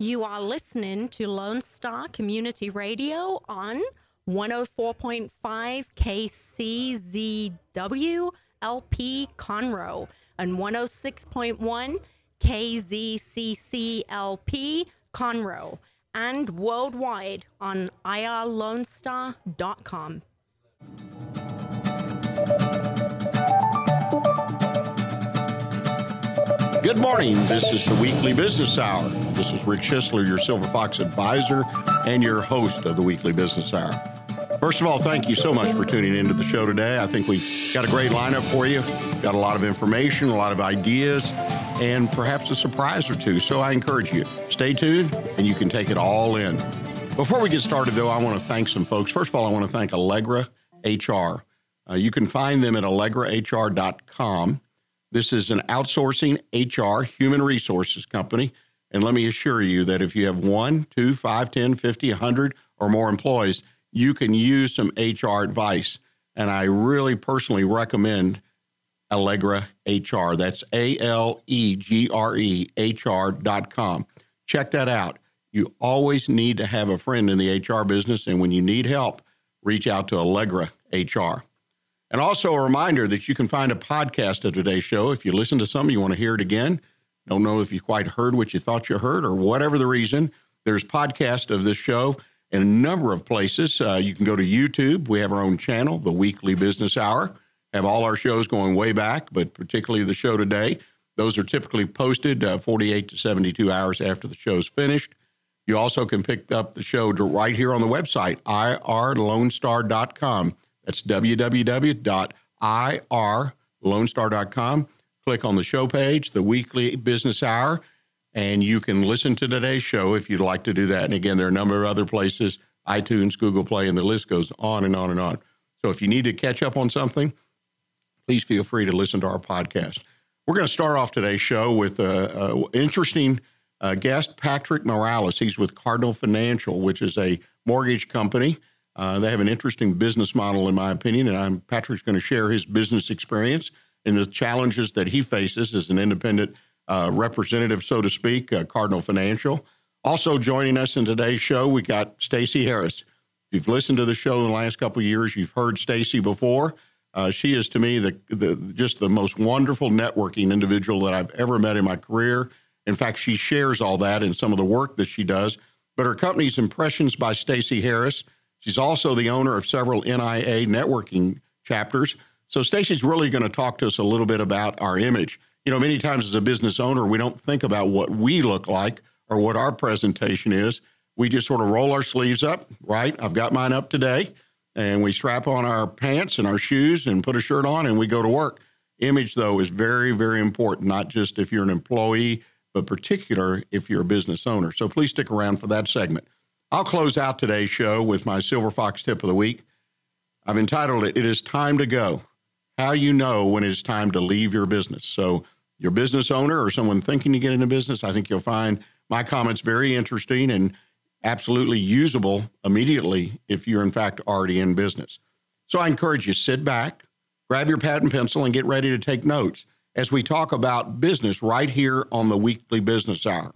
You are listening to Lone Star Community Radio on 104.5 KCZW LP Conroe and 106.1 KZCCLP Conroe and worldwide on irlonestar.com. Good morning. This is the weekly business hour. This is Rick Schisler, your Silver Fox advisor and your host of the weekly business hour. First of all, thank you so much for tuning into the show today. I think we've got a great lineup for you. Got a lot of information, a lot of ideas, and perhaps a surprise or two. So I encourage you, stay tuned and you can take it all in. Before we get started, though, I want to thank some folks. First of all, I want to thank Allegre HR. Uh, you can find them at allegrehr.com. This is an outsourcing HR human resources company. And let me assure you that if you have one, two, five, 10, 50, 100 or more employees, you can use some HR advice. And I really personally recommend Allegre HR. That's A L E G R E HR dot com. Check that out. You always need to have a friend in the HR business. And when you need help, reach out to Allegre HR. And also a reminder that you can find a podcast of today's show. If you listen to some, you want to hear it again, don't know if you quite heard what you thought you heard or whatever the reason, there's podcast of this show in a number of places. Uh, you can go to YouTube. We have our own channel, The Weekly Business Hour. Have all our shows going way back, but particularly the show today. Those are typically posted uh, 48 to 72 hours after the show's finished. You also can pick up the show right here on the website, irlonestar.com. That's www.irlonestar.com. Click on the show page, the weekly business hour, and you can listen to today's show if you'd like to do that. And again, there are a number of other places iTunes, Google Play, and the list goes on and on and on. So if you need to catch up on something, please feel free to listen to our podcast. We're going to start off today's show with an interesting uh, guest, Patrick Morales. He's with Cardinal Financial, which is a mortgage company. Uh, they have an interesting business model, in my opinion, and I'm, Patrick's going to share his business experience and the challenges that he faces as an independent uh, representative, so to speak, uh, Cardinal Financial. Also joining us in today's show, we got Stacy Harris. If you've listened to the show in the last couple of years, you've heard Stacy before. Uh, she is to me the, the just the most wonderful networking individual that I've ever met in my career. In fact, she shares all that in some of the work that she does. But her company's Impressions by Stacy Harris She's also the owner of several NIA networking chapters. So Stacy's really going to talk to us a little bit about our image. You know, many times as a business owner, we don't think about what we look like or what our presentation is. We just sort of roll our sleeves up, right? I've got mine up today, and we strap on our pants and our shoes and put a shirt on and we go to work. Image, though, is very, very important, not just if you're an employee, but particular if you're a business owner. So please stick around for that segment. I'll close out today's show with my Silver Fox tip of the week. I've entitled it, It is Time to Go. How you know when it is time to leave your business. So, your business owner or someone thinking to get into business, I think you'll find my comments very interesting and absolutely usable immediately if you're, in fact, already in business. So, I encourage you sit back, grab your pad and pencil, and get ready to take notes as we talk about business right here on the weekly business hour.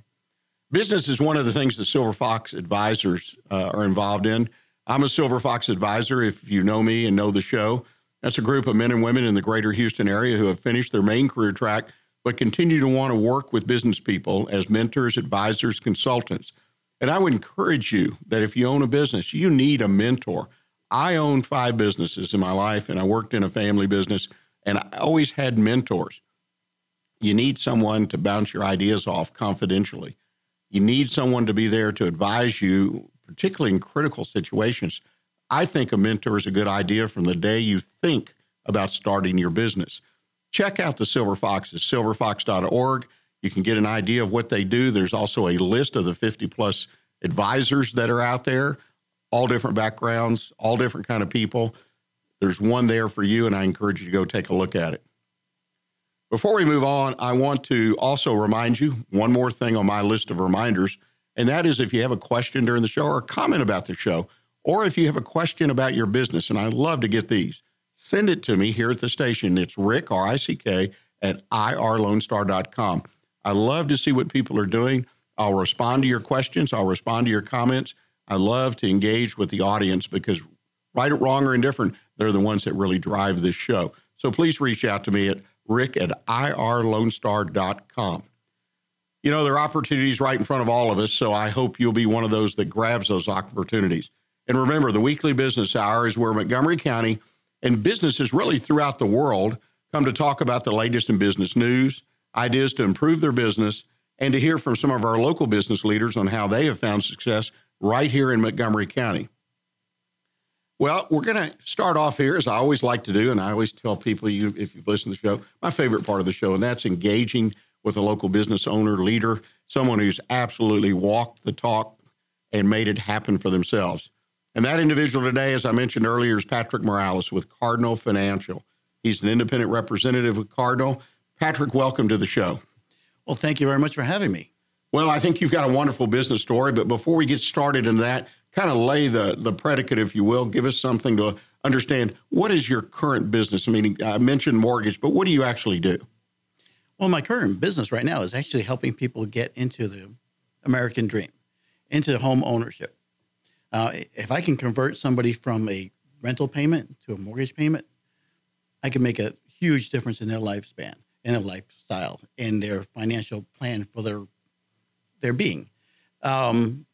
Business is one of the things that Silver Fox advisors uh, are involved in. I'm a Silver Fox advisor. If you know me and know the show, that's a group of men and women in the greater Houston area who have finished their main career track, but continue to want to work with business people as mentors, advisors, consultants. And I would encourage you that if you own a business, you need a mentor. I own five businesses in my life, and I worked in a family business, and I always had mentors. You need someone to bounce your ideas off confidentially. You need someone to be there to advise you, particularly in critical situations. I think a mentor is a good idea from the day you think about starting your business. Check out the Silver Foxes, silverfox.org. You can get an idea of what they do. There's also a list of the 50 plus advisors that are out there, all different backgrounds, all different kind of people. There's one there for you, and I encourage you to go take a look at it. Before we move on, I want to also remind you one more thing on my list of reminders, and that is if you have a question during the show or a comment about the show, or if you have a question about your business, and I love to get these, send it to me here at the station. It's Rick, R I C K, at irlonestar.com. I love to see what people are doing. I'll respond to your questions. I'll respond to your comments. I love to engage with the audience because, right, or wrong, or indifferent, they're the ones that really drive this show. So please reach out to me at rick at irlonestar.com. You know, there are opportunities right in front of all of us, so I hope you'll be one of those that grabs those opportunities. And remember, the weekly business hour is where Montgomery County and businesses really throughout the world come to talk about the latest in business news, ideas to improve their business, and to hear from some of our local business leaders on how they have found success right here in Montgomery County. Well, we're going to start off here, as I always like to do, and I always tell people, you if you've listened to the show, my favorite part of the show, and that's engaging with a local business owner, leader, someone who's absolutely walked the talk and made it happen for themselves. And that individual today, as I mentioned earlier, is Patrick Morales with Cardinal Financial. He's an independent representative with Cardinal. Patrick, welcome to the show. Well, thank you very much for having me. Well, I think you've got a wonderful business story, but before we get started in that, kind of lay the the predicate, if you will, give us something to understand. What is your current business? I mean, I mentioned mortgage, but what do you actually do? Well, my current business right now is actually helping people get into the American dream, into home ownership. Uh, if I can convert somebody from a rental payment to a mortgage payment, I can make a huge difference in their lifespan, in their lifestyle, in their financial plan for their their being. Um,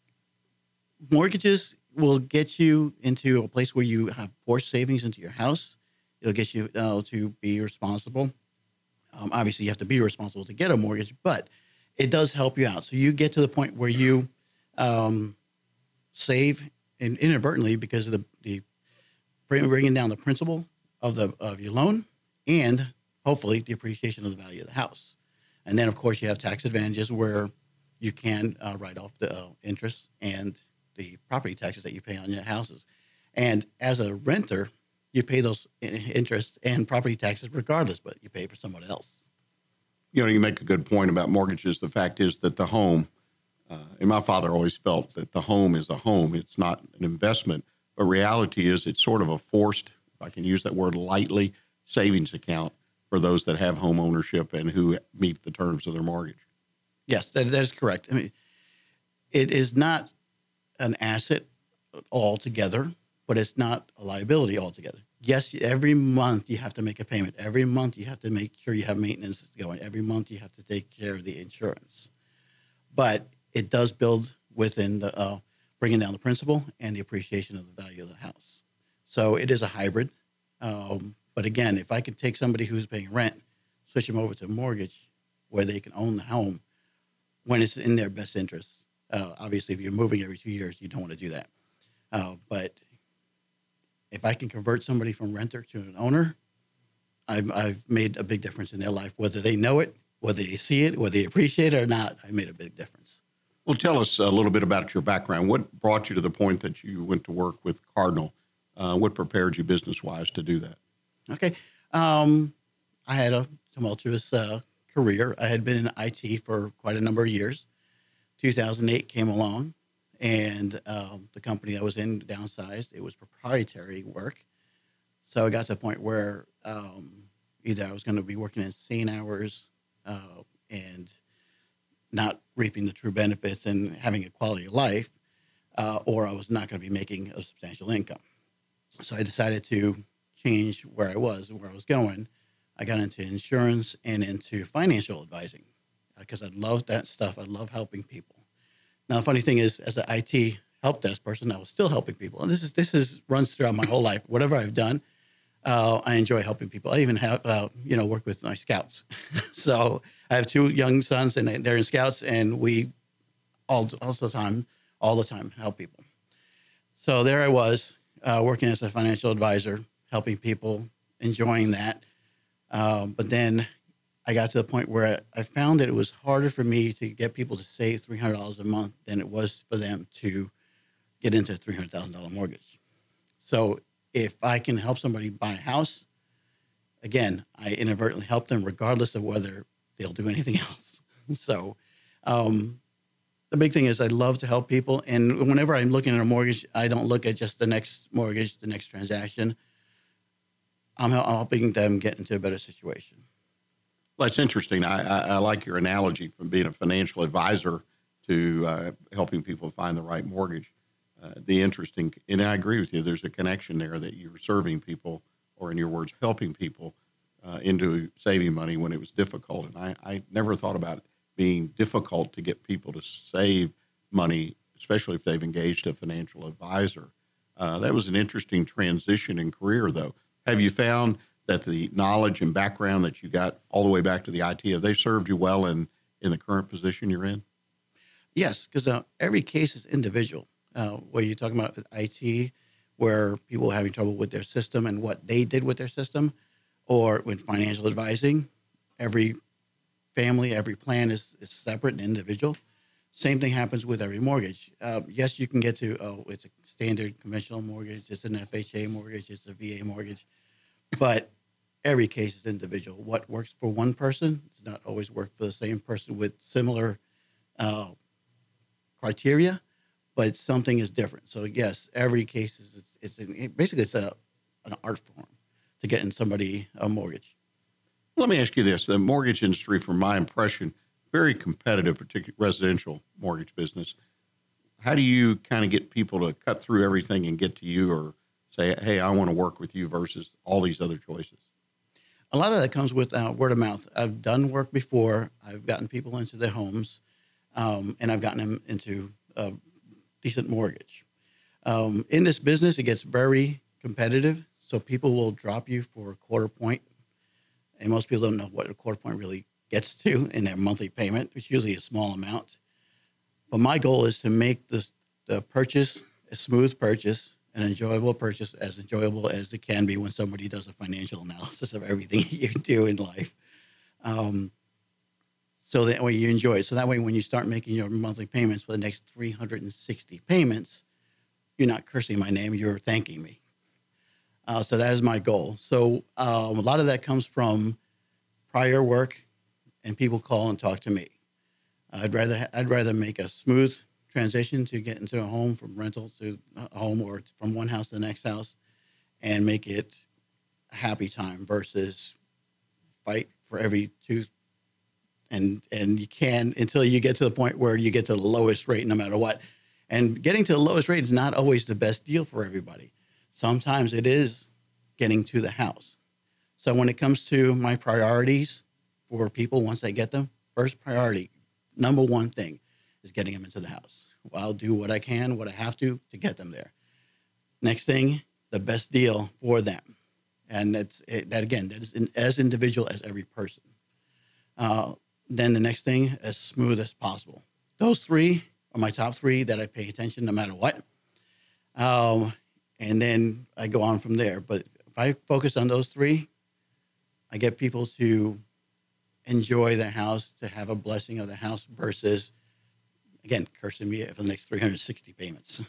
mortgages will get you into a place where you have forced savings into your house. It'll get you uh, to be responsible. Um, obviously, you have to be responsible to get a mortgage, but it does help you out. So you get to the point where you um, save in, inadvertently because of the, the bringing down the principal of the of your loan and hopefully the appreciation of the value of the house. And then, of course, you have tax advantages where you can uh, write off the uh, interest and the property taxes that you pay on your houses. And as a renter, you pay those interest and property taxes regardless, but you pay for someone else. You know, you make a good point about mortgages. The fact is that the home, uh, and my father always felt that the home is a home. It's not an investment, but reality is it's sort of a forced, if I can use that word lightly, savings account for those that have home ownership and who meet the terms of their mortgage. Yes, that, that is correct. I mean, it is not an asset altogether, but it's not a liability altogether. Yes, every month you have to make a payment. Every month you have to make sure you have maintenance going. Every month you have to take care of the insurance. But it does build within the uh, bringing down the principal and the appreciation of the value of the house. So it is a hybrid. Um, but again, if I can take somebody who's paying rent, switch them over to a mortgage where they can own the home when it's in their best interest, uh, obviously, if you're moving every two years, you don't want to do that. Uh, but if I can convert somebody from renter to an owner, I've, I've made a big difference in their life. Whether they know it, whether they see it, whether they appreciate it or not, I made a big difference. Well, tell us a little bit about your background. What brought you to the point that you went to work with Cardinal? Uh, what prepared you business wise to do that? Okay. Um, I had a tumultuous uh, career. I had been in IT for quite a number of years. 2008 came along, and um, the company I was in downsized. It was proprietary work, so it got to a point where um, either I was going to be working insane hours uh, and not reaping the true benefits and having a quality of life, uh, or I was not going to be making a substantial income. So I decided to change where I was and where I was going. I got into insurance and into financial advising because I love that stuff. I love helping people. Now, the funny thing is, as an IT help desk person, I was still helping people, and this is this is runs throughout my whole life. Whatever I've done, uh, I enjoy helping people. I even have uh, you know work with my scouts. so I have two young sons, and they're in scouts, and we all all the time, all the time help people. So there I was uh, working as a financial advisor, helping people, enjoying that. Um, but then I got to the point where I found that it was harder for me to get people to save three hundred dollars a month than it was for them to get into a three hundred thousand dollar mortgage. So if I can help somebody buy a house, again, I inadvertently help them regardless of whether they'll do anything else. so um, the big thing is I love to help people, and whenever I'm looking at a mortgage, I don't look at just the next mortgage, the next transaction. I'm helping them get into a better situation. Well, that's interesting. I, I, I, like your analogy from being a financial advisor to uh, helping people find the right mortgage. Uh, the interesting, and I agree with you. There's a connection there that you're serving people, or in your words, helping people uh, into saving money when it was difficult. And I, I never thought about it being difficult to get people to save money, especially if they've engaged a financial advisor. Uh, that was an interesting transition in career, though. Have you found that the knowledge and background that you got all the way back to the IT have they served you well in in the current position you're in? Yes, because uh, every case is individual. Uh, where you're talking about IT, where people are having trouble with their system and what they did with their system, or with financial advising, every family, every plan is, is separate and individual. Same thing happens with every mortgage. Uh, yes, you can get to, oh, it's a standard conventional mortgage, it's an FHA mortgage, it's a VA mortgage, but every case is individual. What works for one person does not always work for the same person with similar uh, criteria, but something is different. So yes, every case is it's, it's basically it's a an art form to getting somebody a mortgage. Let me ask you this: the mortgage industry, from my impression, very competitive, particularly residential mortgage business. How do you kind of get people to cut through everything and get to you, or say, "Hey, I want to work with you," versus all these other choices? A lot of that comes with uh, word of mouth. I've done work before. I've gotten people into their homes, um, and I've gotten them into a decent mortgage. Um, in this business, it gets very competitive, so people will drop you for a quarter point. and most people don't know what a quarter point really gets to in their monthly payment, is usually a small amount. But my goal is to make this, the purchase a smooth purchase, an enjoyable purchase, as enjoyable as it can be when somebody does a financial analysis of everything you do in life. Um, so that way you enjoy it. So that way, when you start making your monthly payments for the next 360 payments, you're not cursing my name, you're thanking me. Uh, so that is my goal. So um, a lot of that comes from prior work, and people call and talk to me. I'd rather I'd rather make a smooth transition to get into a home from rental to a home or from one house to the next house, and make it a happy time versus fight for every two and and you can until you get to the point where you get to the lowest rate no matter what. And getting to the lowest rate is not always the best deal for everybody. Sometimes it is getting to the house. So when it comes to my priorities for people once i get them first priority number one thing is getting them into the house. I'll do what i can what i have to to get them there. Next thing the best deal for them. And that's it, that again that is in, as individual as every person. Uh, then the next thing as smooth as possible. Those three are my top three that I pay attention no matter what. Um, and then I go on from there. But if I focus on those three, I get people to enjoy their house, to have a blessing of the house versus, again, cursing me for the next 360 payments.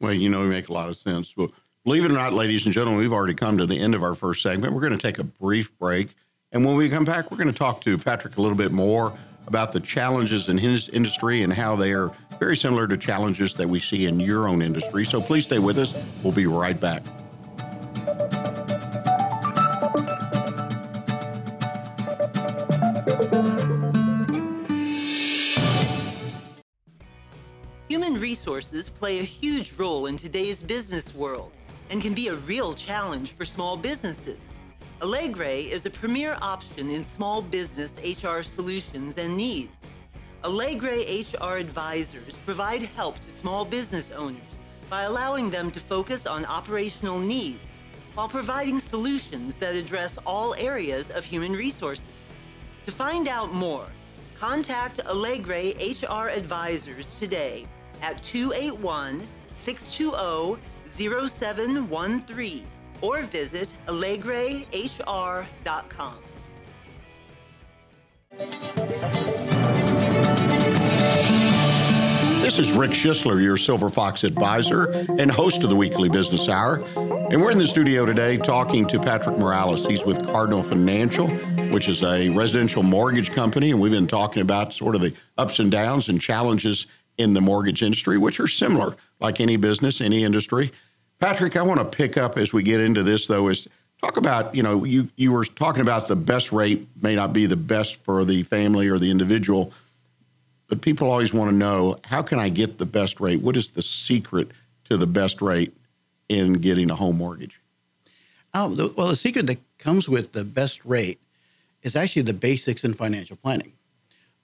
Well, you know, we make a lot of sense. Well, believe it or not, ladies and gentlemen, we've already come to the end of our first segment. We're going to take a brief break. And when we come back, we're going to talk to Patrick a little bit more about the challenges in his industry and how they are very similar to challenges that we see in your own industry. So please stay with us. We'll be right back. Human resources play a huge role in today's business world and can be a real challenge for small businesses. Allegre is a premier option in small business HR solutions and needs. Allegre HR advisors provide help to small business owners by allowing them to focus on operational needs while providing solutions that address all areas of human resources. To find out more, contact Allegre HR advisors today at 281 620 0713 or visit allegrehr.com. This is Rick Schisler, your Silver Fox advisor and host of the Weekly Business Hour. And we're in the studio today talking to Patrick Morales. He's with Cardinal Financial, which is a residential mortgage company. And we've been talking about sort of the ups and downs and challenges in the mortgage industry, which are similar, like any business, any industry. Patrick, I want to pick up as we get into this, though, is talk about, you know, you, you were talking about the best rate may not be the best for the family or the individual. but people always want to know how can I get the best rate? What is the secret to the best rate in getting a home mortgage? Oh, the, well, the secret that comes with the best rate is actually the basics in financial planning.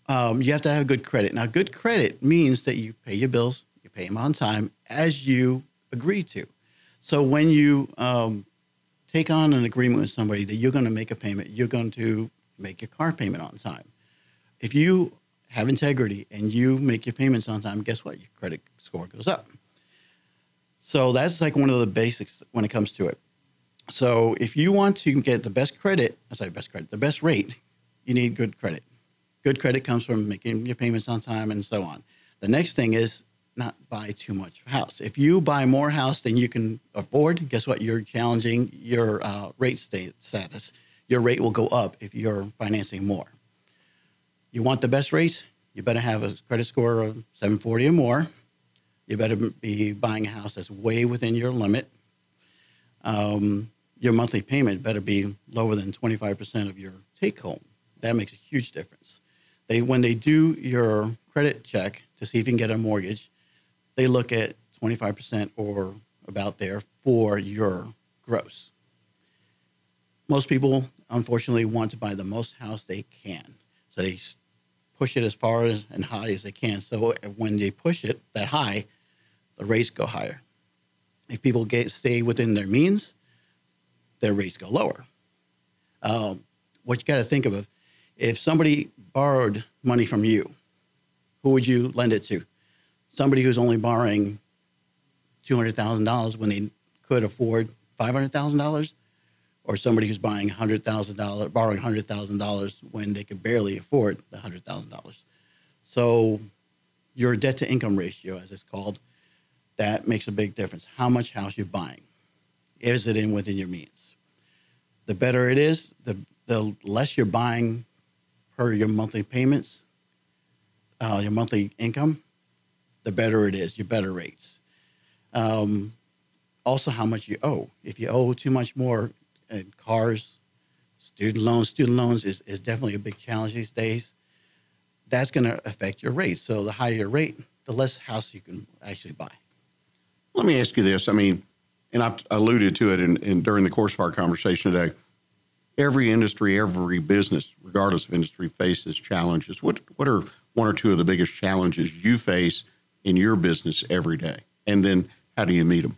Um, you have to have good credit. Now, good credit means that you pay your bills, you pay them on time as you agree to. So when you um, take on an agreement with somebody that you're going to make a payment, you're going to make your car payment on time. If you have integrity and you make your payments on time, guess what? Your credit score goes up. So that's like one of the basics when it comes to it. So if you want to get the best credit, I say best credit, the best rate, you need good credit. Good credit comes from making your payments on time and so on. The next thing is not buy too much house. If you buy more house than you can afford, guess what? You're challenging your uh, rate state status. Your rate will go up if you're financing more. You want the best rates? You better have a credit score of 740 or more. You better be buying a house that's way within your limit. Um, your monthly payment better be lower than 25% of your take home. That makes a huge difference. They, when they do your credit check to see if you can get a mortgage, they look at 25% or about there for your gross. Most people, unfortunately, want to buy the most house they can. So they push it as far as and high as they can. So when they push it that high, the rates go higher. If people get stay within their means, their rates go lower. Um, what you got to think of, if somebody borrowed money from you, who would you lend it to? Somebody who's only borrowing two hundred thousand dollars when they could afford five hundred thousand dollars, or somebody who's buying hundred thousand dollars, borrowing hundred thousand dollars when they could barely afford the hundred thousand dollars. So, your debt to income ratio, as it's called, that makes a big difference. How much house you're buying, is it in within your means? The better it is, the the less you're buying per your monthly payments, uh, your monthly income, the better it is, your better rates. Um, also, how much you owe. If you owe too much more, uh, cars, student loans, student loans is, is definitely a big challenge these days. That's going to affect your rate. So the higher your rate, the less house you can actually buy. Let me ask you this. I mean, and I've alluded to it in, in during the course of our conversation today. Every industry, every business, regardless of industry, faces challenges. What what are one or two of the biggest challenges you face in your business every day? And then how do you meet them?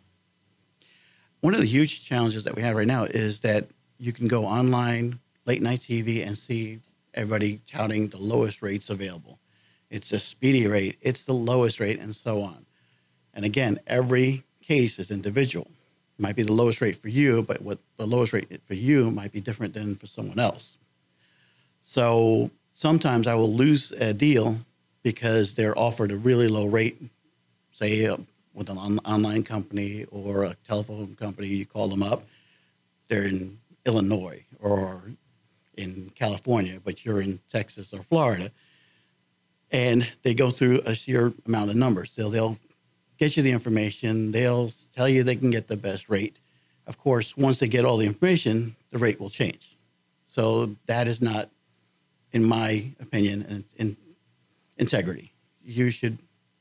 One of the huge challenges that we have right now is that you can go online, late night TV, and see everybody touting the lowest rates available. It's a speedy rate, it's the lowest rate, and so on. And again, every case is individual. It might be the lowest rate for you, but what the lowest rate for you might be different than for someone else. So sometimes I will lose a deal because they're offered a really low rate, say uh, with an on- online company or a telephone company. You call them up, they're in Illinois or in California, but you're in Texas or Florida, and they go through a sheer amount of numbers. So they'll get you the information. They'll tell you they can get the best rate. Of course, once they get all the information, the rate will change. So that is not, in my opinion, in, in integrity. You should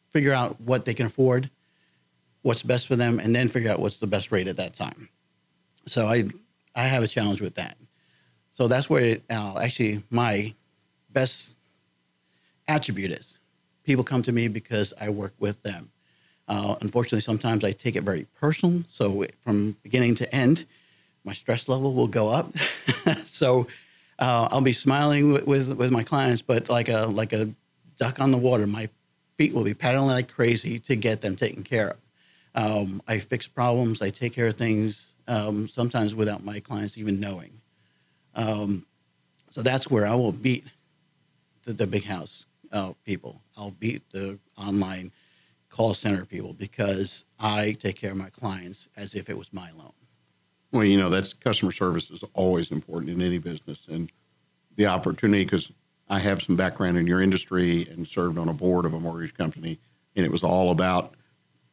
figure out what they can afford, what's best for them, and then figure out what's the best rate at that time. So I, I have a challenge with that. So that's where uh, actually my best attribute is. People come to me because I work with them. Uh, unfortunately, sometimes I take it very personal. So from beginning to end, my stress level will go up. so uh, I'll be smiling with, with, with my clients, but like a like a duck on the water, my feet will be paddling like crazy to get them taken care of. Um, I fix problems. I take care of things um, sometimes without my clients even knowing. Um, so that's where I will beat the, the big house uh, people. I'll beat the online call center people because I take care of my clients as if it was my loan. Well, you know, that's customer service is always important in any business. And the opportunity, because I have some background in your industry and served on a board of a mortgage company, and it was all about,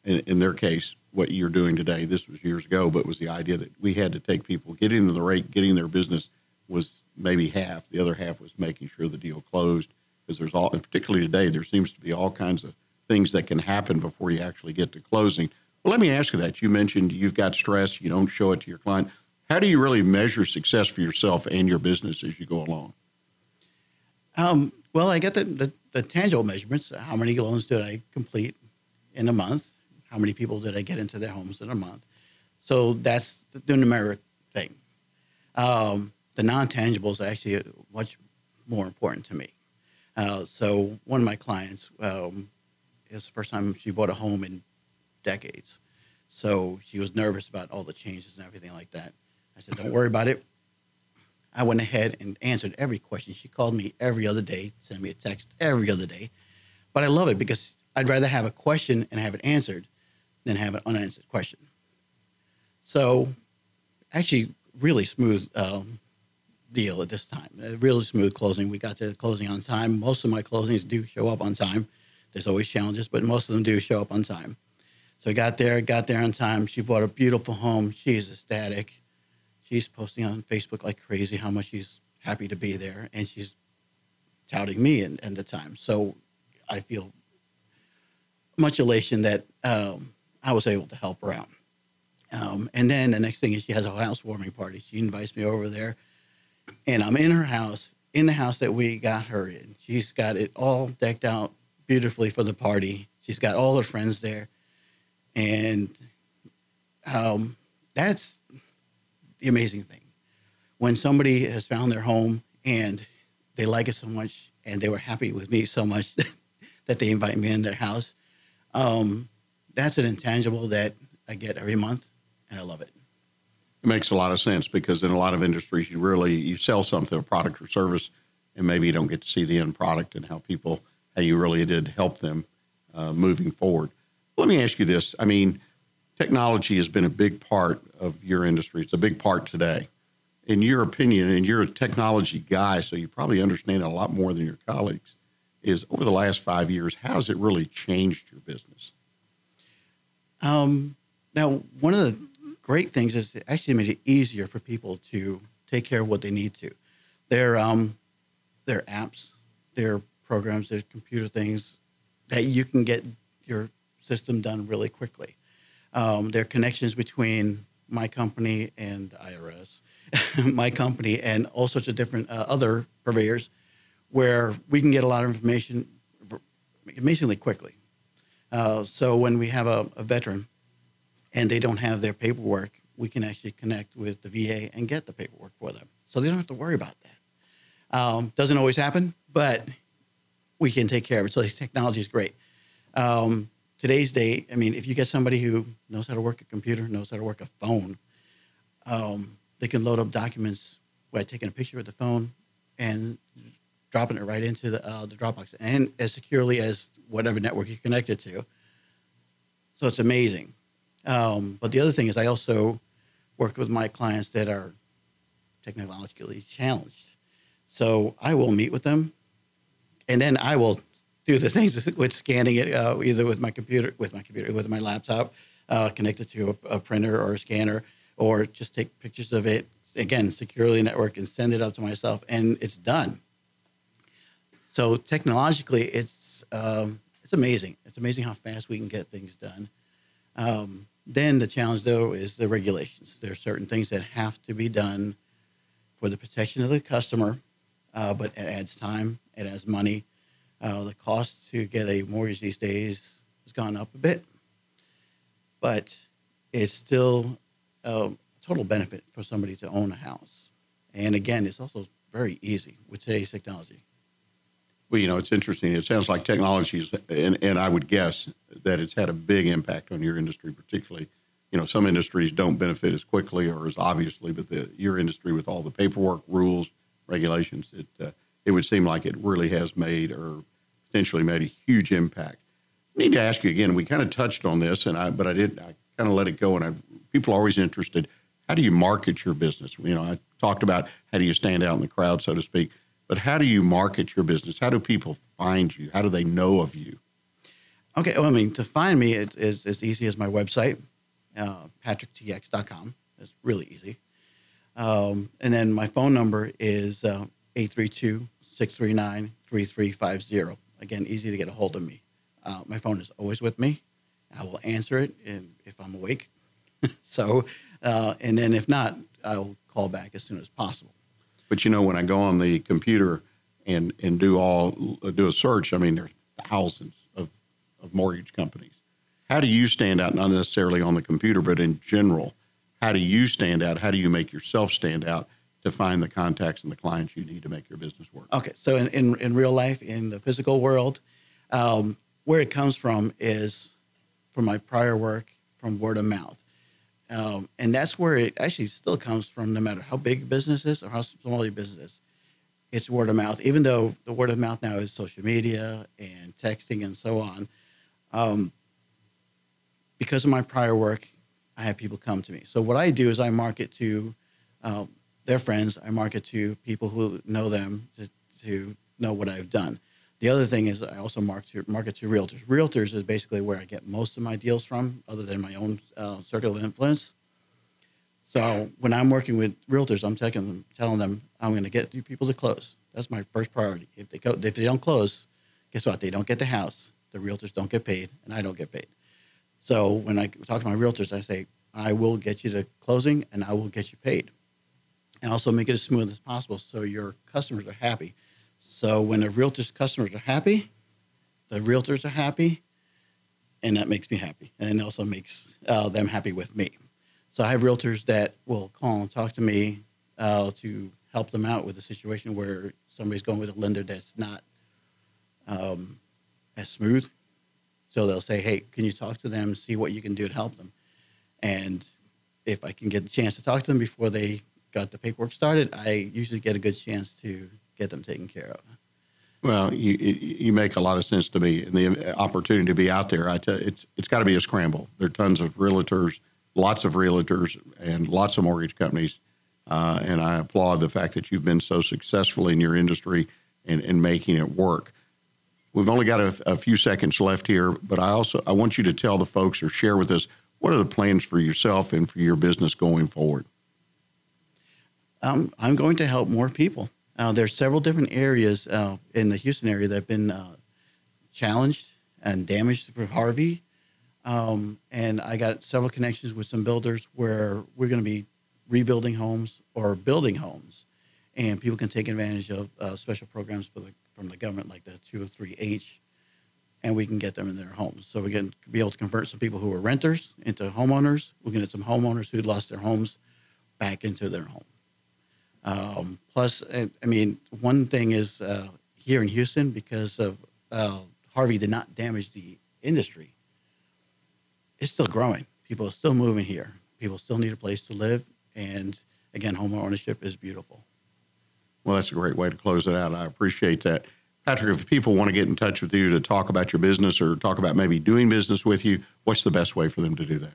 in, in their case, what you're doing today. This was years ago, but was the idea that we had to take people, getting the rate, getting their business was maybe half. The other half was making sure the deal closed because there's all, and particularly today, there seems to be all kinds of things that can happen before you actually get to closing. Well, let me ask you that. You mentioned you've got stress, you don't show it to your client. How do you really measure success for yourself and your business as you go along? Um, well, I get the, the, the, tangible measurements. How many loans did I complete in a month? How many people did I get into their homes in a month? So that's the, the numeric thing. Um, the non tangibles are actually much more important to me. Uh, so one of my clients, um, it was the first time she bought a home in decades. So she was nervous about all the changes and everything like that. I said, don't worry about it. I went ahead and answered every question. She called me every other day, sent me a text every other day. But I love it because I'd rather have a question and have it answered than have an unanswered question. So, actually, really smooth um, deal at this time. A really smooth closing. We got to the closing on time. Most of my closings do show up on time. There's always challenges, but most of them do show up on time. So I got there, got there on time. She bought a beautiful home. She's ecstatic she's posting on Facebook like crazy how much she's happy to be there, and she's touting me and, in the time. So I feel much elation that um, I was able to help her out. Um, and then the next thing is she has a housewarming party. She invites me over there, and I'm in her house, in the house that we got her in. She's got it all decked out beautifully for the party. She's got all her friends there, and um, that's the amazing thing. When somebody has found their home and they like it so much and they were happy with me so much that they invite me in their house, um, that's an intangible that I get every month and I love it. It makes a lot of sense because in a lot of industries, you really you sell something, a product or service, and maybe you don't get to see the end product and how people how you really did help them uh, moving forward. Let me ask you this: I mean, technology has been a big part of your industry. It's a big part today. In your opinion, and you're a technology guy, so you probably understand it a lot more than your colleagues, is over the last five years, how has it really changed your business? Um, now, one of the great things is it actually made it easier for people to take care of what they need to. Their um, their apps, their programs, their computer things that you can get your system done really quickly. Um, there are connections between my company and IRS, my company, and all sorts of different uh, other purveyors where we can get a lot of information amazingly quickly. Uh, so when we have a, a, veteran and they don't have their paperwork, we can actually connect with the VA and get the paperwork for them. So they don't have to worry about that. Um, doesn't always happen, but we can take care of it. So the technology is great. Um, today's date, I mean, if you get somebody who knows how to work a computer, knows how to work a phone, um, they can load up documents by taking a picture with the phone and dropping it right into the, uh, the Dropbox and as securely as whatever network you're connected to. So it's amazing. Um, but the other thing is, I also work with my clients that are technologically challenged. So I will meet with them and then I will do the things with scanning it uh, either with my computer, with my computer, with my laptop, uh, connected to a, a, printer or a scanner, or just take pictures of it again securely network and send it up to myself, and it's done. So technologically, it's um, it's amazing. It's amazing how fast we can get things done. Um, then the challenge, though, is the regulations. There are certain things that have to be done for the protection of the customer, uh, but it adds time, it adds money, uh, the cost to get a mortgage these days has gone up a bit, but it's still a total benefit for somebody to own a house. And again, it's also very easy with today's technology. Well, you know, it's interesting. It sounds like technology, and, and I would guess that it's had a big impact on your industry, particularly. You know, some industries don't benefit as quickly or as obviously, but the, your industry with all the paperwork, rules, regulations, it uh, it would seem like it really has made or potentially made a huge impact. I need to ask you again. We kind of touched on this, and I but I did I kind of let it go. And I, people are always interested. How do you market your business? You know, I talked about how do you stand out in the crowd, so to speak. But how do you market your business? How do people find you? How do they know of you? Okay, well, I mean, to find me it is as easy as my website, uh, patricktx.com. It's really easy. Um, and then my phone number is uh, 832 639 3350. Again, easy to get a hold of me. Uh, my phone is always with me. I will answer it if I'm awake. so, uh, and then if not, I'll call back as soon as possible. But you know, when I go on the computer and and do all do a search, I mean, there's thousands of of mortgage companies. How do you stand out? Not necessarily on the computer, but in general, how do you stand out? How do you make yourself stand out to find the contacts and the clients you need to make your business work? Okay, so in in, in real life, in the physical world, um, where it comes from is from my prior work, from word of mouth. Um, and that's where it actually still comes from, no matter how big a business is or how small your business is. It's word of mouth, even though the word of mouth now is social media and texting and so on. Um, because of my prior work, I have people come to me. So what I do is I market to uh, their friends. I market to people who know them to, to know what I've done. The other thing is I also market to, market to realtors. Realtors is basically where I get most of my deals from, other than my own uh, circle of influence. So when I'm working with realtors, I'm telling them, telling them I'm going to get you people to close. That's my first priority. If they go, if they don't close, guess what? They don't get the house. The realtors don't get paid, and I don't get paid. So when I talk to my realtors, I say I will get you to closing, and I will get you paid, and also make it as smooth as possible so your customers are happy. So when the realtors' customers are happy, the realtors are happy, and that makes me happy, and also makes uh, them happy with me. So I have realtors that will call and talk to me uh, to help them out with a situation where somebody's going with a lender that's not um, as smooth. So they'll say, "Hey, can you talk to them, see what you can do to help them?" And if I can get a chance to talk to them before they got the paperwork started, I usually get a good chance to get them taken care of. Well, you you make a lot of sense to me, and the opportunity to be out there. I tell you, it's it's got to be a scramble. There are tons of realtors, lots of realtors, and lots of mortgage companies. Uh, and I applaud the fact that you've been so successful in your industry and, and making it work. We've only got a, a, few seconds left here, but I also I want you to tell the folks or share with us what are the plans for yourself and for your business going forward. Um, I'm going to help more people. Uh, there's several different areas uh, in the Houston area that have been uh, challenged and damaged for Harvey. Um, and I got several connections with some builders where we're going to be rebuilding homes or building homes. And people can take advantage of uh, special programs the, from the government, like the 203H, and we can get them in their homes. So we can be able to convert some people who are renters into homeowners. We can get some homeowners who lost their homes back into their home. Um, plus, I mean, one thing is uh, here in Houston, because of uh, Harvey did not damage the industry, it's still growing. People are still moving here. People still need a place to live. And again, home ownership is beautiful. Well, that's a great way to close it out. I appreciate that. Patrick, if people want to get in touch with you to talk about your business or talk about maybe doing business with you, what's the best way for them to do that?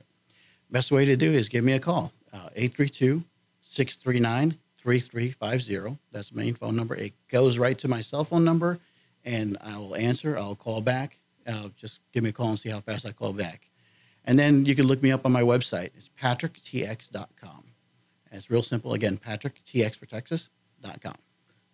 Best way to do is give me a call, uh, 832 639 3350. That's the main phone number. It goes right to my cell phone number, and I will answer. I'll call back. Uh, just give me a call and see how fast I call back. And then you can look me up on my website. It's patricktx.com. And it's real simple. Again, patricktx for Texas.com.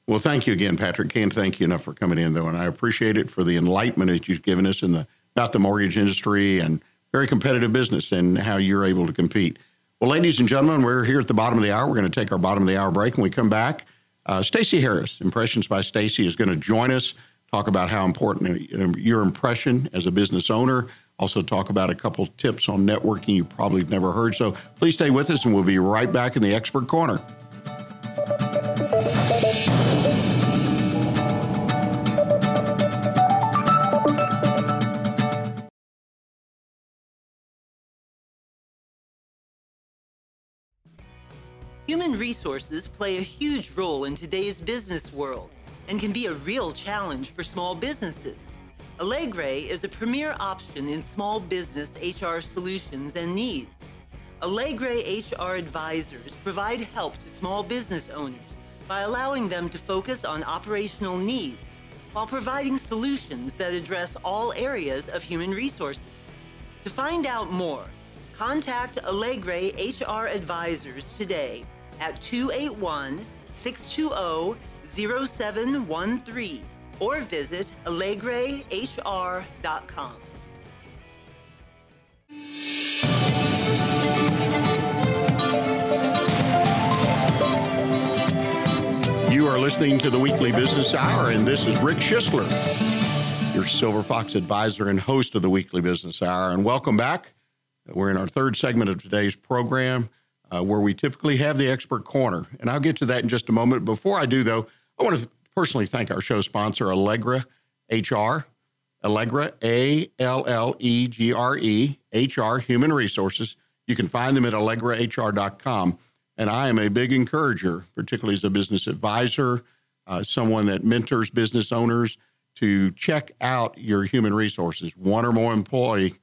Well, thank you again, Patrick. Can't thank you enough for coming in, though, and I appreciate it for the enlightenment that you've given us in the about the mortgage industry and very competitive business and how you're able to compete. Well, ladies and gentlemen, we're here at the bottom of the hour. We're going to take our bottom of the hour break. When we come back, uh, Stacy Harris, Impressions by Stacy, is going to join us, talk about how important your impression as a business owner. Also, talk about a couple tips on networking you probably never heard. So, please stay with us, and we'll be right back in the expert corner. Human resources play a huge role in today's business world and can be a real challenge for small businesses. Allegre is a premier option in small business HR solutions and needs. Allegre HR advisors provide help to small business owners by allowing them to focus on operational needs while providing solutions that address all areas of human resources. To find out more, contact Allegre HR advisors today at 281 620 0713 or visit AllegreHR.com. You are listening to the Weekly Business Hour, and this is Rick Schisler, your Silver Fox advisor and host of the Weekly Business Hour. And welcome back. We're in our third segment of today's program, uh, where we typically have the expert corner. And I'll get to that in just a moment. Before I do, though, I want to personally thank our show sponsor, Allegre HR. Allegra, A L L E G R E, HR, Human Resources. You can find them at AllegreHR.com. And I am a big encourager, particularly as a business advisor, uh, someone that mentors business owners, to check out your human resources. One or more employee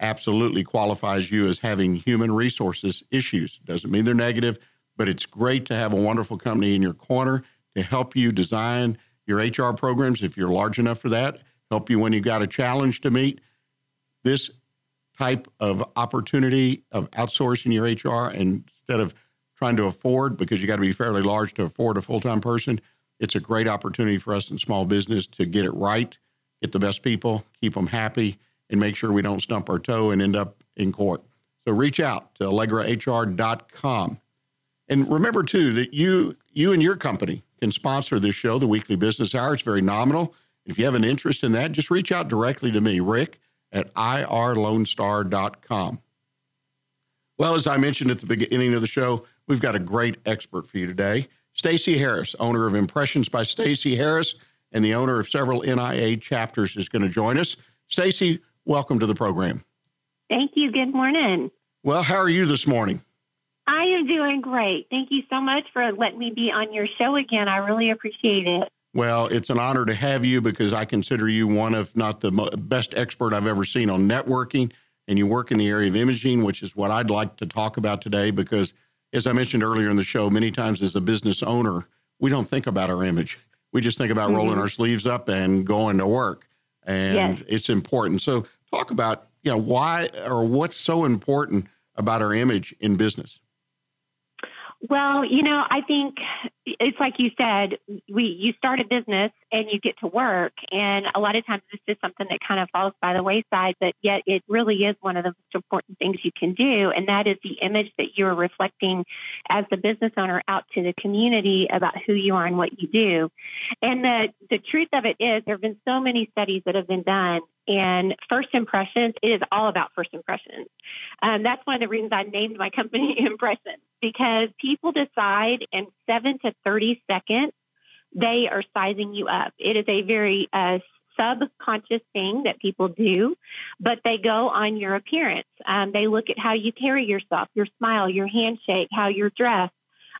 absolutely qualifies you as having human resources issues. Doesn't mean they're negative, but it's great to have a wonderful company in your corner to help you design your HR programs if you're large enough for that, help you when you've got a challenge to meet. This type of opportunity of outsourcing your HR instead of trying to afford because you got to be fairly large to afford a full-time person, it's a great opportunity for us in small business to get it right, get the best people, keep them happy, and make sure we don't stump our toe and end up in court. So reach out to AllegreHR.com. And remember too that you you and your company can sponsor this show, the Weekly Business Hour. It's very nominal. If you have an interest in that, just reach out directly to me, Rick at irlonestar.com. Well, as I mentioned at the beginning of the show, we've got a great expert for you today. Stacy Harris, owner of Impressions by Stacy Harris and the owner of several NIA chapters, is going to join us. Stacy, welcome to the program. Thank you. Good morning. Well, how are you this morning? I am doing great. Thank you so much for letting me be on your show again. I really appreciate it. Well, it's an honor to have you because I consider you one of not the best expert I've ever seen on networking, and you work in the area of imaging, which is what I'd like to talk about today. Because, as I mentioned earlier in the show, many times as a business owner, we don't think about our image. We just think about mm-hmm. rolling our sleeves up and going to work, and yes. it's important. So, talk about you know why or what's so important about our image in business. Well, you know, I think it's like you said, we you start a business and you get to work, and a lot of times this is something that kind of falls by the wayside. But yet, it really is one of the most important things you can do, and that is the image that you are reflecting as the business owner out to the community about who you are and what you do. And the the truth of it is, there have been so many studies that have been done and first impressions it is all about first impressions um, that's one of the reasons i named my company impressions because people decide and 7 to 30 seconds, they are sizing you up. It is a very uh, subconscious thing that people do, but they go on your appearance. Um, they look at how you carry yourself, your smile, your handshake, how you're dressed,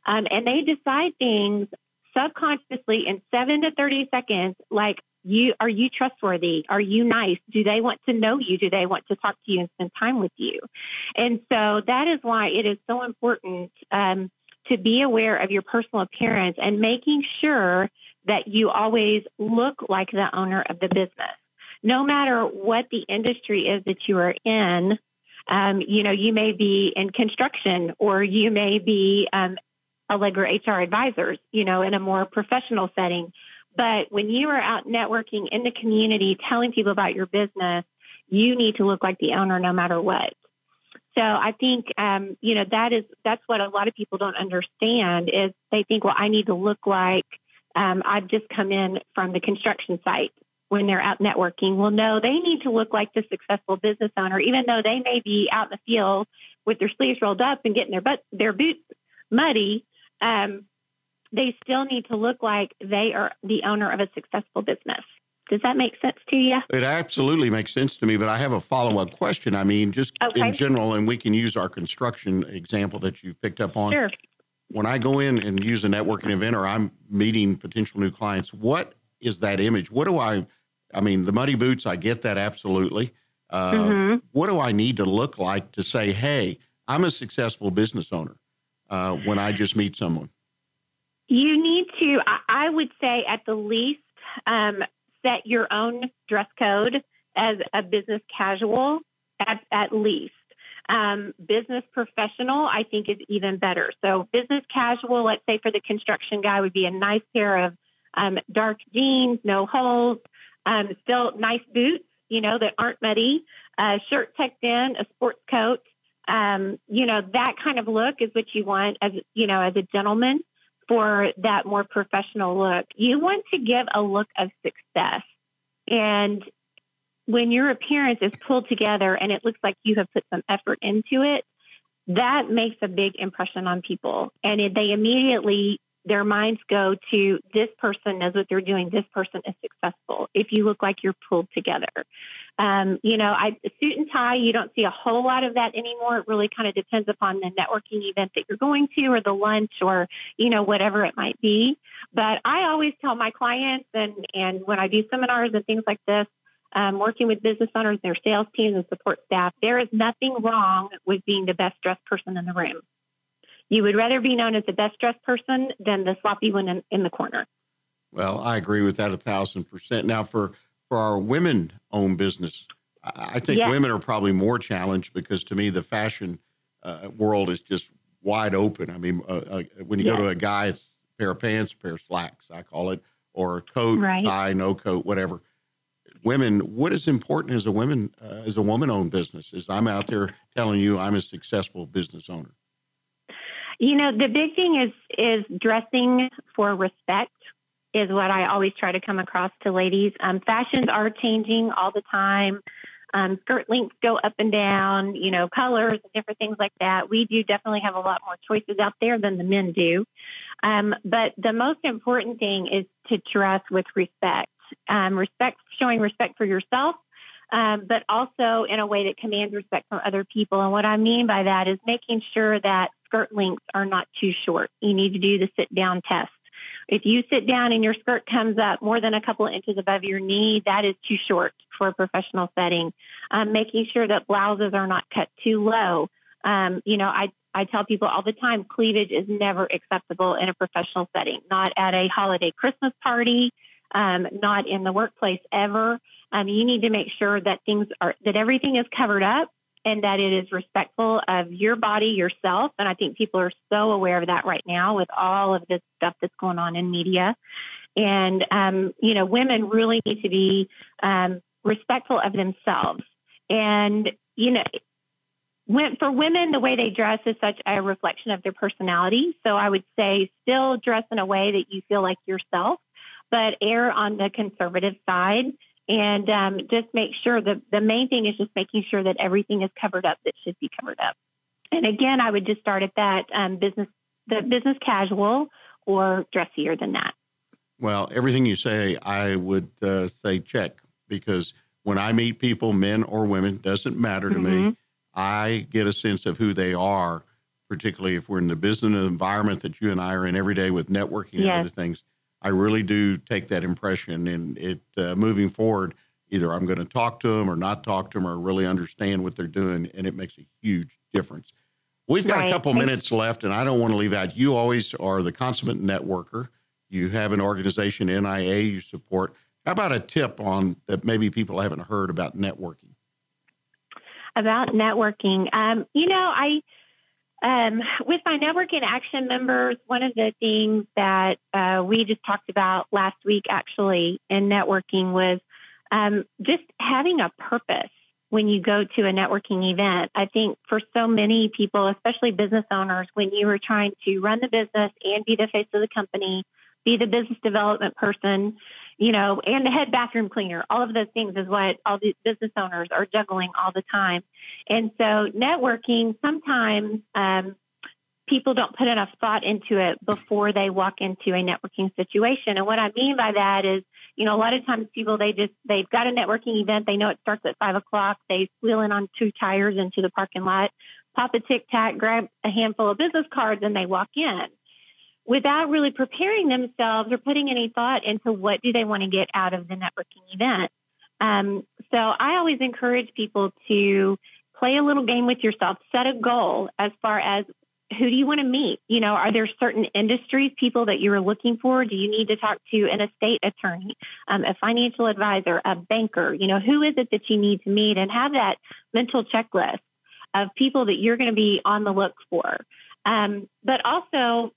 um, and they decide things subconsciously in seven to 30 seconds like, you are you trustworthy? Are you nice? Do they want to know you? Do they want to talk to you and spend time with you? And so that is why it is so important um, to be aware of your personal appearance and making sure that you always look like the owner of the business no matter what the industry is that you are in um, you know you may be in construction or you may be um, Allegre HR advisors, you know, in a more professional setting. But when you are out networking in the community, telling people about your business, you need to look like the owner no matter what. So I think, um, you know, that is that's what a lot of people don't understand is they think, well, I need to look like um, I've just come in from the construction site when they're out networking. Well, no, they need to look like the successful business owner, even though they may be out in the field with their sleeves rolled up and getting their butt their boots muddy um, they still need to look like they are the owner of a successful business. Does that make sense to you? It absolutely makes sense to me, but I have a follow up question. I mean, just okay. in general, and we can use our construction example that you've picked up on. Sure. When I go in and use a networking event or I'm meeting potential new clients, what is that image? What do I, I mean, the muddy boots, I get that absolutely. Uh, mm-hmm. What do I need to look like to say, hey, I'm a successful business owner uh, when I just meet someone? You need to, I would say, at the least, um, set your own dress code as a business casual at, at least. Um, business professional, I think, is even better. So, business casual, let's say for the construction guy, would be a nice pair of um, dark jeans, no holes, um, still nice boots, you know, that aren't muddy, uh, shirt tucked in, a sports coat. Um, you know, that kind of look is what you want as, you know, as a gentleman for that more professional look. You want to give a look of success. And when your appearance is pulled together and it looks like you have put some effort into it, that makes a big impression on people. And they immediately, their minds go to this person knows what they're doing. This person is successful. If you look like you're pulled together, um, you know, I suit and tie. You don't see a whole lot of that anymore. It really kind of depends upon the networking event that you're going to, or the lunch, or you know, whatever it might be. But I always tell my clients, and and when I do seminars and things like this, um, working with business owners, their sales teams, and support staff, there is nothing wrong with being the best dressed person in the room. You would rather be known as the best dressed person than the sloppy one in, in the corner. Well, I agree with that a thousand percent. Now, for for our women owned business, I think yes. women are probably more challenged because to me, the fashion uh, world is just wide open. I mean, uh, uh, when you yes. go to a guy, it's a pair of pants, a pair of slacks, I call it, or a coat, right. tie, no coat, whatever women, what is important as a woman, uh, as a woman-owned business? Is I'm out there telling you I'm a successful business owner. You know, the big thing is is dressing for respect is what I always try to come across to ladies. Um, fashions are changing all the time. Um, skirt lengths go up and down, you know, colors and different things like that. We do definitely have a lot more choices out there than the men do. Um, but the most important thing is to dress with respect um, respect, showing respect for yourself, um, but also in a way that commands respect from other people. And what I mean by that is making sure that skirt lengths are not too short. You need to do the sit down test. If you sit down and your skirt comes up more than a couple of inches above your knee, that is too short for a professional setting. Um, making sure that blouses are not cut too low. Um, you know, I I tell people all the time, cleavage is never acceptable in a professional setting, not at a holiday Christmas party, um, not in the workplace ever. Um, you need to make sure that things are that everything is covered up and that it is respectful of your body yourself. And I think people are so aware of that right now with all of this stuff that's going on in media. And um, you know, women really need to be um, respectful of themselves. And you know, when, for women, the way they dress is such a reflection of their personality. So I would say still dress in a way that you feel like yourself but err on the conservative side and um, just make sure that the main thing is just making sure that everything is covered up that should be covered up. And again, I would just start at that um, business, the business casual or dressier than that. Well, everything you say, I would uh, say check because when I meet people, men or women, doesn't matter to mm-hmm. me. I get a sense of who they are, particularly if we're in the business environment that you and I are in every day with networking yes. and other things. I really do take that impression, and it uh, moving forward, either I'm going to talk to them or not talk to them, or really understand what they're doing, and it makes a huge difference. We've got right. a couple minutes left, and I don't want to leave out. You always are the consummate networker. You have an organization, NIA, you support. How about a tip on that maybe people haven't heard about networking? About networking, um, you know, I um, with my networking action members, one of the things that uh, we just talked about last week, actually, in networking was um, just having a purpose when you go to a networking event. I think for so many people, especially business owners, when you are trying to run the business and be the face of the company, be the business development person, you know, and the head bathroom cleaner. All of those things is what all these business owners are juggling all the time. And so networking, sometimes um, people don't put enough thought into it before they walk into a networking situation. And what I mean by that is, you know, a lot of times people, they just, they've got a networking event. They know it starts at five o'clock. They wheel in on two tires into the parking lot, pop a tic tac, grab a handful of business cards, and they walk in without really preparing themselves or putting any thought into what do they want to get out of the networking event. Um, so I always encourage people to play a little game with yourself, set a goal as far as who do you want to meet? You know, are there certain industries, people that you are looking for? Do you need to talk to an estate attorney, um, a financial advisor, a banker? You know, who is it that you need to meet and have that mental checklist. of people that you're going to be on the look for. Um, but also,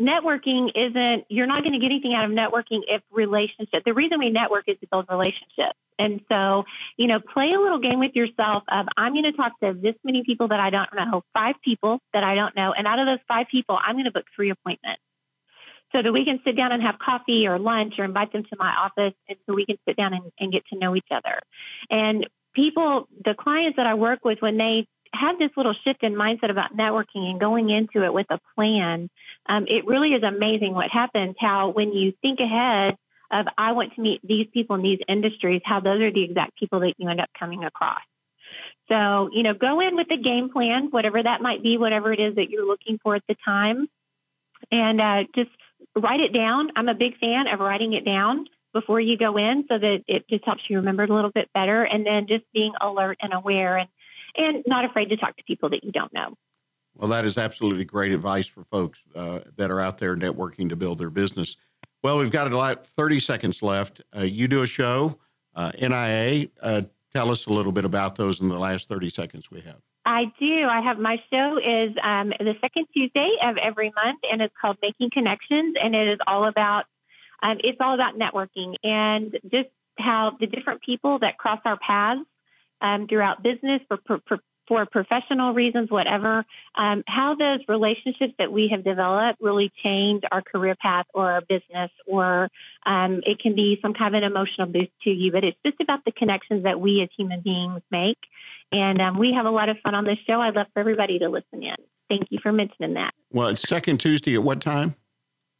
networking isn't, you're not going to get anything out of networking if relationship. The reason we network is to build relationships. And so, you know, play a little game with yourself of I'm going to talk to this many people that I don't know, five people that I don't know. And out of those five people, I'm going to book three appointments so that we can sit down and have coffee or lunch or invite them to my office and so we can sit down and, and get to know each other. And people, the clients that I work with, when they have this little shift in mindset about networking and going into it with a plan, um, it really is amazing what happens. How when you think ahead of I want to meet these people in these industries, how those are the exact people that you end up coming across. So, you know, go in with a game plan, whatever that might be, whatever it is that you're looking for at the time, and uh, just write it down. I'm a big fan of writing it down before you go in so that it just helps you remember it a little bit better. And then just being alert and aware and, and not afraid to talk to people that you don't know. Well, that is absolutely great advice for folks uh, that are out there networking to build their business. Well, we've got about 30 seconds left. Uh, you do a show, uh, NIA. Uh, tell us a little bit about those in the last 30 seconds we have. I do. I have my show is um, the second Tuesday of every month, and it's called Making Connections, and it is all about um, it's all about networking and just how the different people that cross our paths um, throughout business for, for, for professional reasons, whatever, um, how those relationships that we have developed really change our career path or our business, or um, it can be some kind of an emotional boost to you. But it's just about the connections that we as human beings make. And um, we have a lot of fun on this show. I'd love for everybody to listen in. Thank you for mentioning that. Well, it's second Tuesday at what time?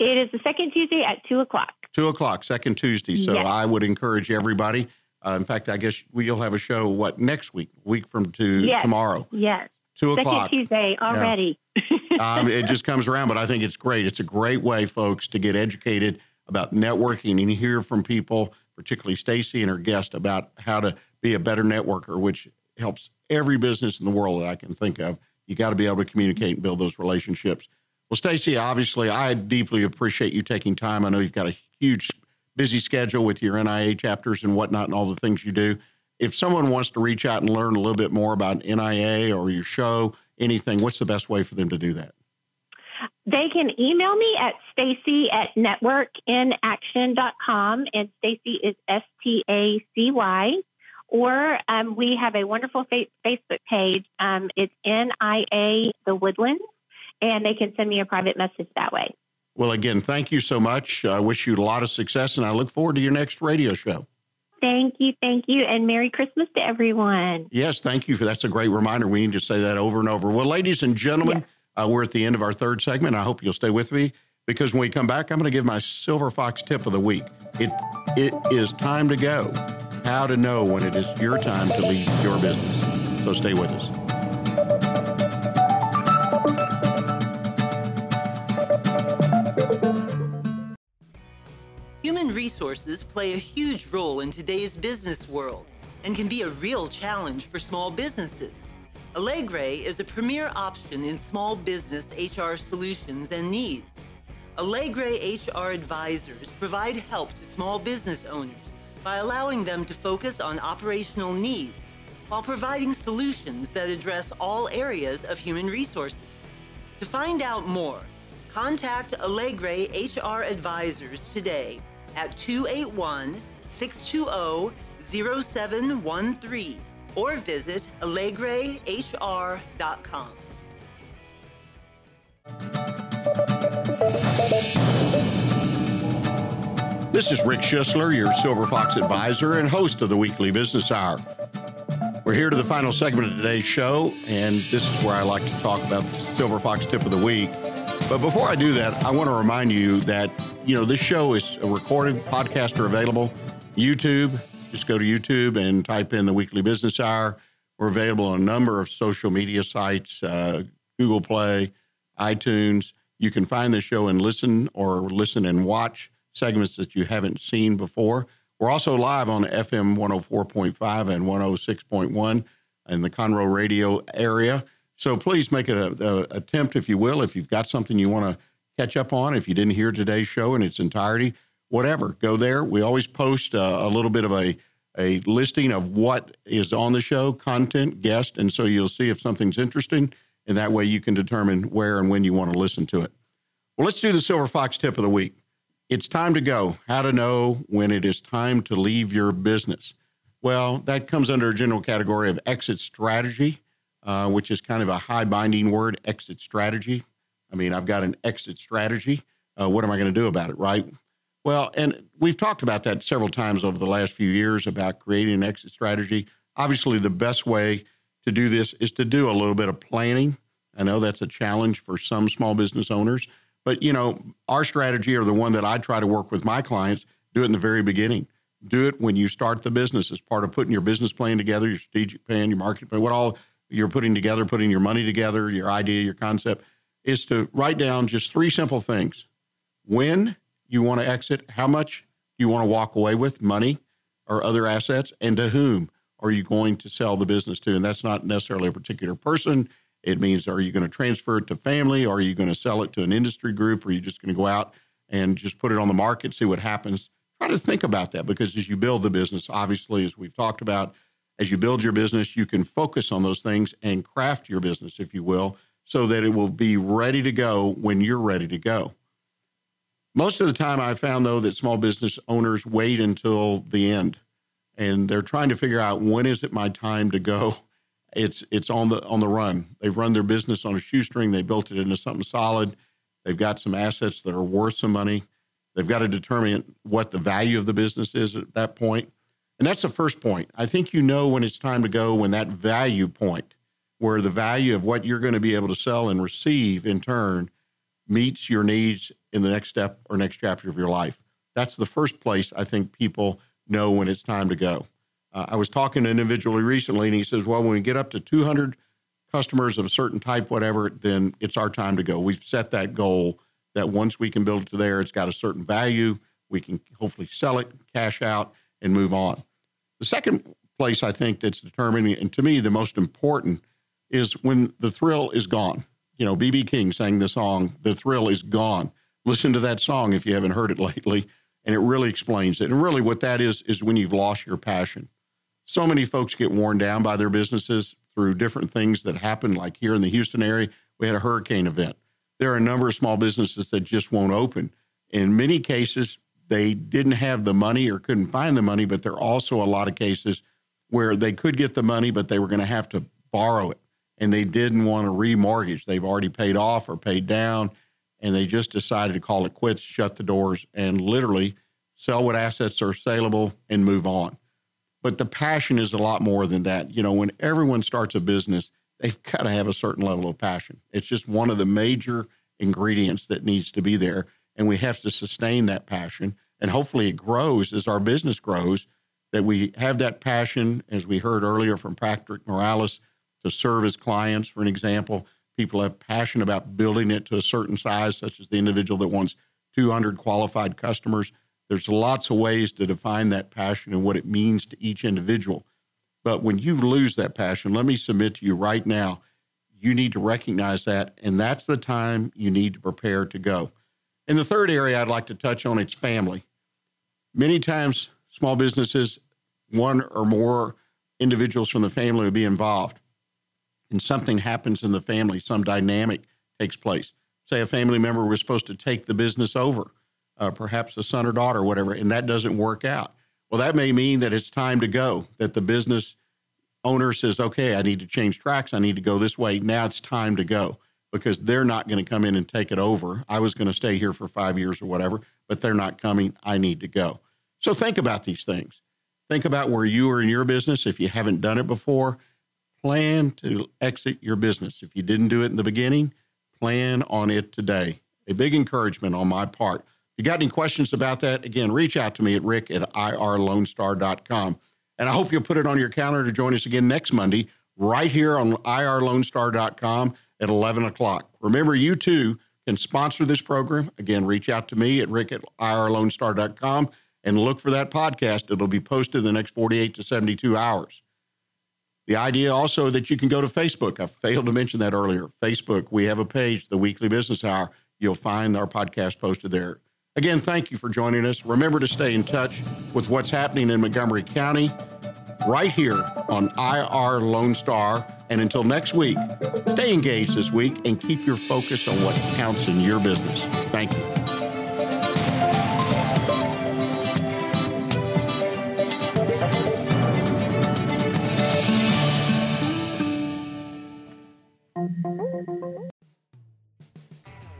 It is the second Tuesday at 2 o'clock. 2 o'clock, second Tuesday. So yes. I would encourage everybody uh, in fact, I guess we'll have a show what next week, week from to yes. tomorrow. Yes. Two Second o'clock. Tuesday already. Yeah. um, it just comes around, but I think it's great. It's a great way, folks, to get educated about networking and hear from people, particularly Stacy and her guest, about how to be a better networker, which helps every business in the world that I can think of. You got to be able to communicate and build those relationships. Well, Stacy, obviously, I deeply appreciate you taking time. I know you've got a huge busy schedule with your NIA chapters and whatnot and all the things you do. If someone wants to reach out and learn a little bit more about NIA or your show, anything, what's the best way for them to do that? They can email me at Stacy at networkinaction.com, and Stacy is S T A C Y. Or um, we have a wonderful fa- Facebook page. Um, it's NIA The Woodlands, and they can send me a private message that way. Well, again, thank you so much. I wish you a lot of success, and I look forward to your next radio show. Thank you, thank you, and Merry Christmas to everyone. Yes, thank you for that's a great reminder. We need to say that over and over. Well, ladies and gentlemen, uh, we're at the end of our third segment. I hope you'll stay with me because when we come back, I'm going to give my Silver Fox tip of the week. It it is time to go. How to know when it is your time to leave your business. So stay with us. Play a huge role in today's business world and can be a real challenge for small businesses. Allegre is a premier option in small business HR solutions and needs. Allegre HR advisors provide help to small business owners by allowing them to focus on operational needs while providing solutions that address all areas of human resources. To find out more, contact Allegre HR advisors today at 281 620 0713 or visit allegrehr.com. This is Rick Schisler, your Silver Fox advisor and host of the Weekly Business Hour. We're here to the final segment of today's show, and this is where I like to talk about the Silver Fox tip of the week. But before I do that, I want to remind you that, you know, this show is a recorded podcast available. YouTube, just go to YouTube and type in the Weekly Business Hour. We're available on a number of social media sites, uh, Google Play, iTunes. You can find the show and listen or listen and watch segments that you haven't seen before. We're also live on FM 104.5 and 106.1 in the Conroe radio area. So please make an attempt, if you will, if you've got something you want to catch up on, if you didn't hear today's show in its entirety, whatever, go there. We always post a, a little bit of a a listing of what is on the show, content, guest, and so you'll see if something's interesting, and that way you can determine where and when you want to listen to it. Well, let's do the Silver Fox tip of the week. It's time to go. How to know when it is time to leave your business. Well, that comes under a general category of exit strategy, uh, which is kind of a high binding word, exit strategy. I mean, I've got an exit strategy. Uh, what am I going to do about it, right? Well, and we've talked about that several times over the last few years about creating an exit strategy. Obviously, the best way to do this is to do a little bit of planning. I know that's a challenge for some small business owners, but you know, our strategy or the one that I try to work with my clients, do it in the very beginning. Do it when you start the business as part of putting your business plan together, your strategic plan, your market plan, what all you're putting together, putting your money together, your idea, your concept, is to write down just three simple things. When you want to exit, how much you want to walk away with, money or other assets, and to whom are you going to sell the business to? And that's not necessarily a particular person. It means are you going to transfer it to family? Or are you going to sell it to an industry group? Or are you just going to go out and just put it on the market, see what happens? Try to think about that because as you build the business, obviously, as we've talked about, as you build your business, you can focus on those things and craft your business, if you will, so that it will be ready to go when you're ready to go. Most of the time, I found though that small business owners wait until the end, and they're trying to figure out when is it my time to go. It's it's on the on the run. They've run their business on a shoestring. They built it into something solid. They've got some assets that are worth some money. They've got to determine what the value of the business is at that point. And that's the first point. I think you know when it's time to go when that value point, where the value of what you're going to be able to sell and receive in turn meets your needs in the next step or next chapter of your life. That's the first place I think people know when it's time to go. Uh, I was talking to an individual recently, and he says, Well, when we get up to 200 customers of a certain type, whatever, then it's our time to go. We've set that goal that once we can build it to there, it's got a certain value. We can hopefully sell it, cash out, and move on. The second place I think that's determining, and to me, the most important, is when the thrill is gone. You know, BB King sang the song, The Thrill is Gone. Listen to that song if you haven't heard it lately, and it really explains it. And really, what that is, is when you've lost your passion. So many folks get worn down by their businesses through different things that happen, like here in the Houston area, we had a hurricane event. There are a number of small businesses that just won't open. In many cases, they didn't have the money or couldn't find the money, but there are also a lot of cases where they could get the money, but they were going to have to borrow it and they didn't want to remortgage. They've already paid off or paid down, and they just decided to call it quits, shut the doors, and literally sell what assets are saleable and move on. But the passion is a lot more than that. You know, when everyone starts a business, they've got to have a certain level of passion. It's just one of the major ingredients that needs to be there. And we have to sustain that passion. And hopefully it grows as our business grows, that we have that passion, as we heard earlier from Patrick Morales, to serve his clients, for an example. People have passion about building it to a certain size, such as the individual that wants 200 qualified customers. There's lots of ways to define that passion and what it means to each individual. But when you lose that passion, let me submit to you right now, you need to recognize that, and that's the time you need to prepare to go. And the third area I'd like to touch on is family. Many times, small businesses, one or more individuals from the family will be involved, and something happens in the family, some dynamic takes place. Say a family member was supposed to take the business over, uh, perhaps a son or daughter, or whatever, and that doesn't work out. Well, that may mean that it's time to go, that the business owner says, okay, I need to change tracks. I need to go this way. Now it's time to go because they're not going to come in and take it over. I was going to stay here for five years or whatever, but they're not coming. I need to go. So think about these things. Think about where you are in your business. If you haven't done it before, plan to exit your business. If you didn't do it in the beginning, plan on it today. A big encouragement on my part. If you got any questions about that, again, reach out to me at rick at irlonestar.com. And I hope you'll put it on your calendar to join us again next Monday, right here on irlonestar.com at 11 o'clock. Remember, you too can sponsor this program. Again, reach out to me at rick at irlonestar.com and look for that podcast. It'll be posted in the next 48 to 72 hours. The idea also that you can go to Facebook. I failed to mention that earlier. Facebook, we have a page, the Weekly Business Hour. You'll find our podcast posted there. Again, thank you for joining us. Remember to stay in touch with what's happening in Montgomery County right here on IR Lone Star. And until next week, stay engaged this week and keep your focus on what counts in your business. Thank you.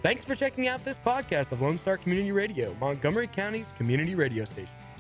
Thanks for checking out this podcast of Lone Star Community Radio, Montgomery County's community radio station.